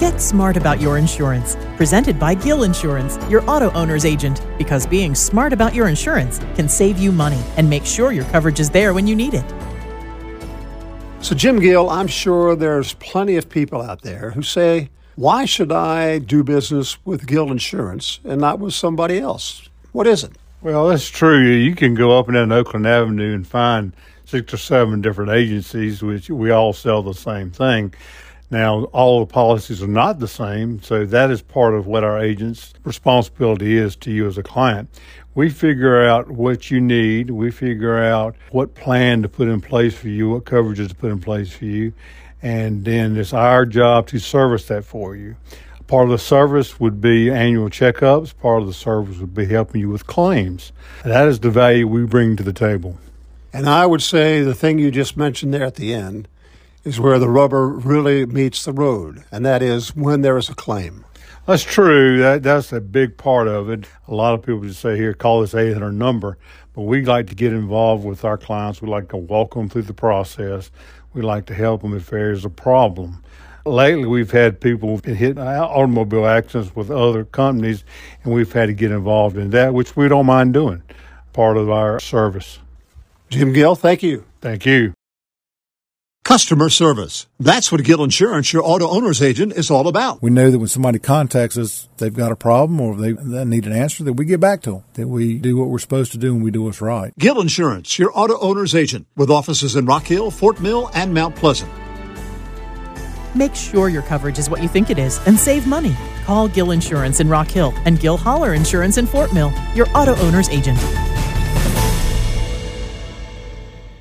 Get smart about your insurance. Presented by Gill Insurance, your Auto-Owners agent. Because being smart about your insurance can save you money and make sure your coverage is there when you need it. So, Jim Gill, I'm sure there's plenty of people out there who say, why should I do business with Gill Insurance and not with somebody else? What is it? Well, that's true. You can go up and down Oakland Avenue and find six or seven different agencies, which we all sell the same thing. Now, all the policies are not the same, so that is part of what our agent's responsibility is to you as a client. We figure out what you need, we figure out what plan to put in place for you, what coverages to put in place for you, and then it's our job to service that for you. Part of the service would be annual checkups, part of the service would be helping you with claims. That is the value we bring to the table. And I would say the thing you just mentioned there at the end is where the rubber really meets the road, and that is when there is a claim. That's true. That that's a big part of it. A lot of people just say, "Here, call this 800 number," but we like to get involved with our clients. We like to walk them through the process. We like to help them if there's a problem. Lately, we've had people hit automobile accidents with other companies, and we've had to get involved in that, which we don't mind doing. Part of our service. Jim Gill, thank you. Thank you. Customer service. That's what Gill Insurance, your Auto-Owners agent, is all about. We know that when somebody contacts us, they've got a problem or they, they need an answer, that we get back to them, that we do what we're supposed to do and we do what's right. Gill Insurance, your Auto-Owners agent, with offices in Rock Hill, Fort Mill, and Mount Pleasant. Make sure your coverage is what you think it is and save money. Call Gill Insurance in Rock Hill and Gill Holler Insurance in Fort Mill, your Auto-Owners agent.